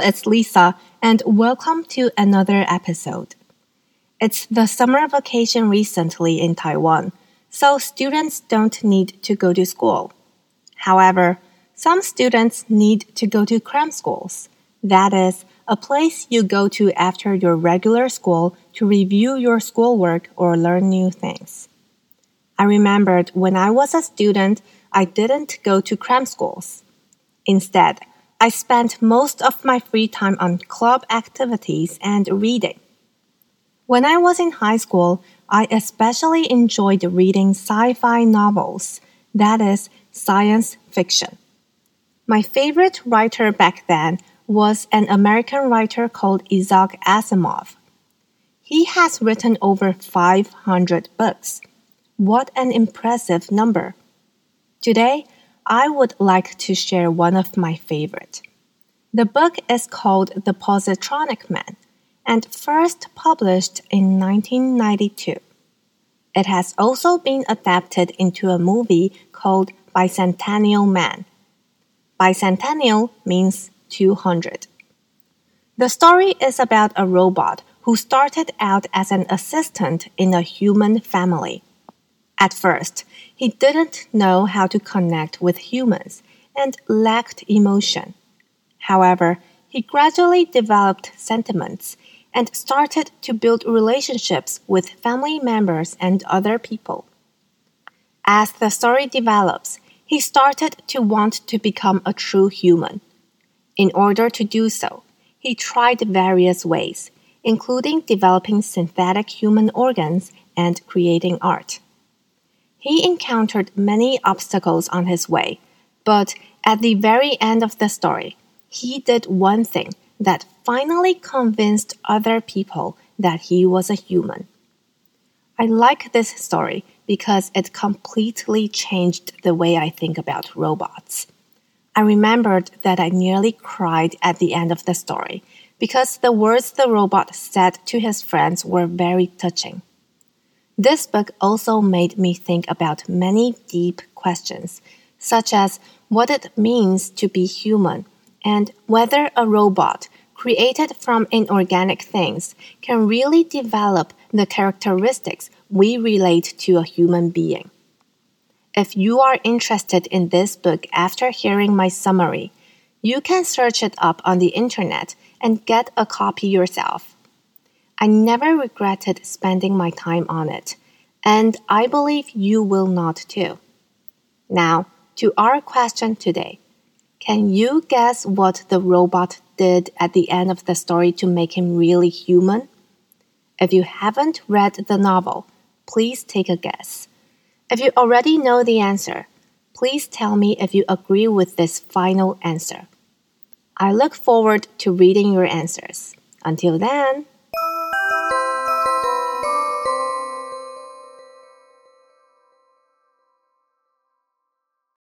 it's Lisa, and welcome to another episode. It's the summer vacation recently in Taiwan, so students don't need to go to school. However, some students need to go to cram schools. That is, a place you go to after your regular school to review your schoolwork or learn new things. I remembered when I was a student, I didn't go to cram schools. Instead, I spent most of my free time on club activities and reading. When I was in high school, I especially enjoyed reading sci fi novels, that is, science fiction. My favorite writer back then was an American writer called Isaac Asimov. He has written over 500 books. What an impressive number! Today, I would like to share one of my favorite. The book is called The Positronic Man and first published in 1992. It has also been adapted into a movie called Bicentennial Man. Bicentennial means 200. The story is about a robot who started out as an assistant in a human family. At first, he didn't know how to connect with humans and lacked emotion. However, he gradually developed sentiments and started to build relationships with family members and other people. As the story develops, he started to want to become a true human. In order to do so, he tried various ways, including developing synthetic human organs and creating art. He encountered many obstacles on his way, but at the very end of the story, he did one thing that finally convinced other people that he was a human. I like this story because it completely changed the way I think about robots. I remembered that I nearly cried at the end of the story because the words the robot said to his friends were very touching. This book also made me think about many deep questions, such as what it means to be human and whether a robot created from inorganic things can really develop the characteristics we relate to a human being. If you are interested in this book after hearing my summary, you can search it up on the internet and get a copy yourself. I never regretted spending my time on it, and I believe you will not too. Now, to our question today. Can you guess what the robot did at the end of the story to make him really human? If you haven't read the novel, please take a guess. If you already know the answer, please tell me if you agree with this final answer. I look forward to reading your answers. Until then,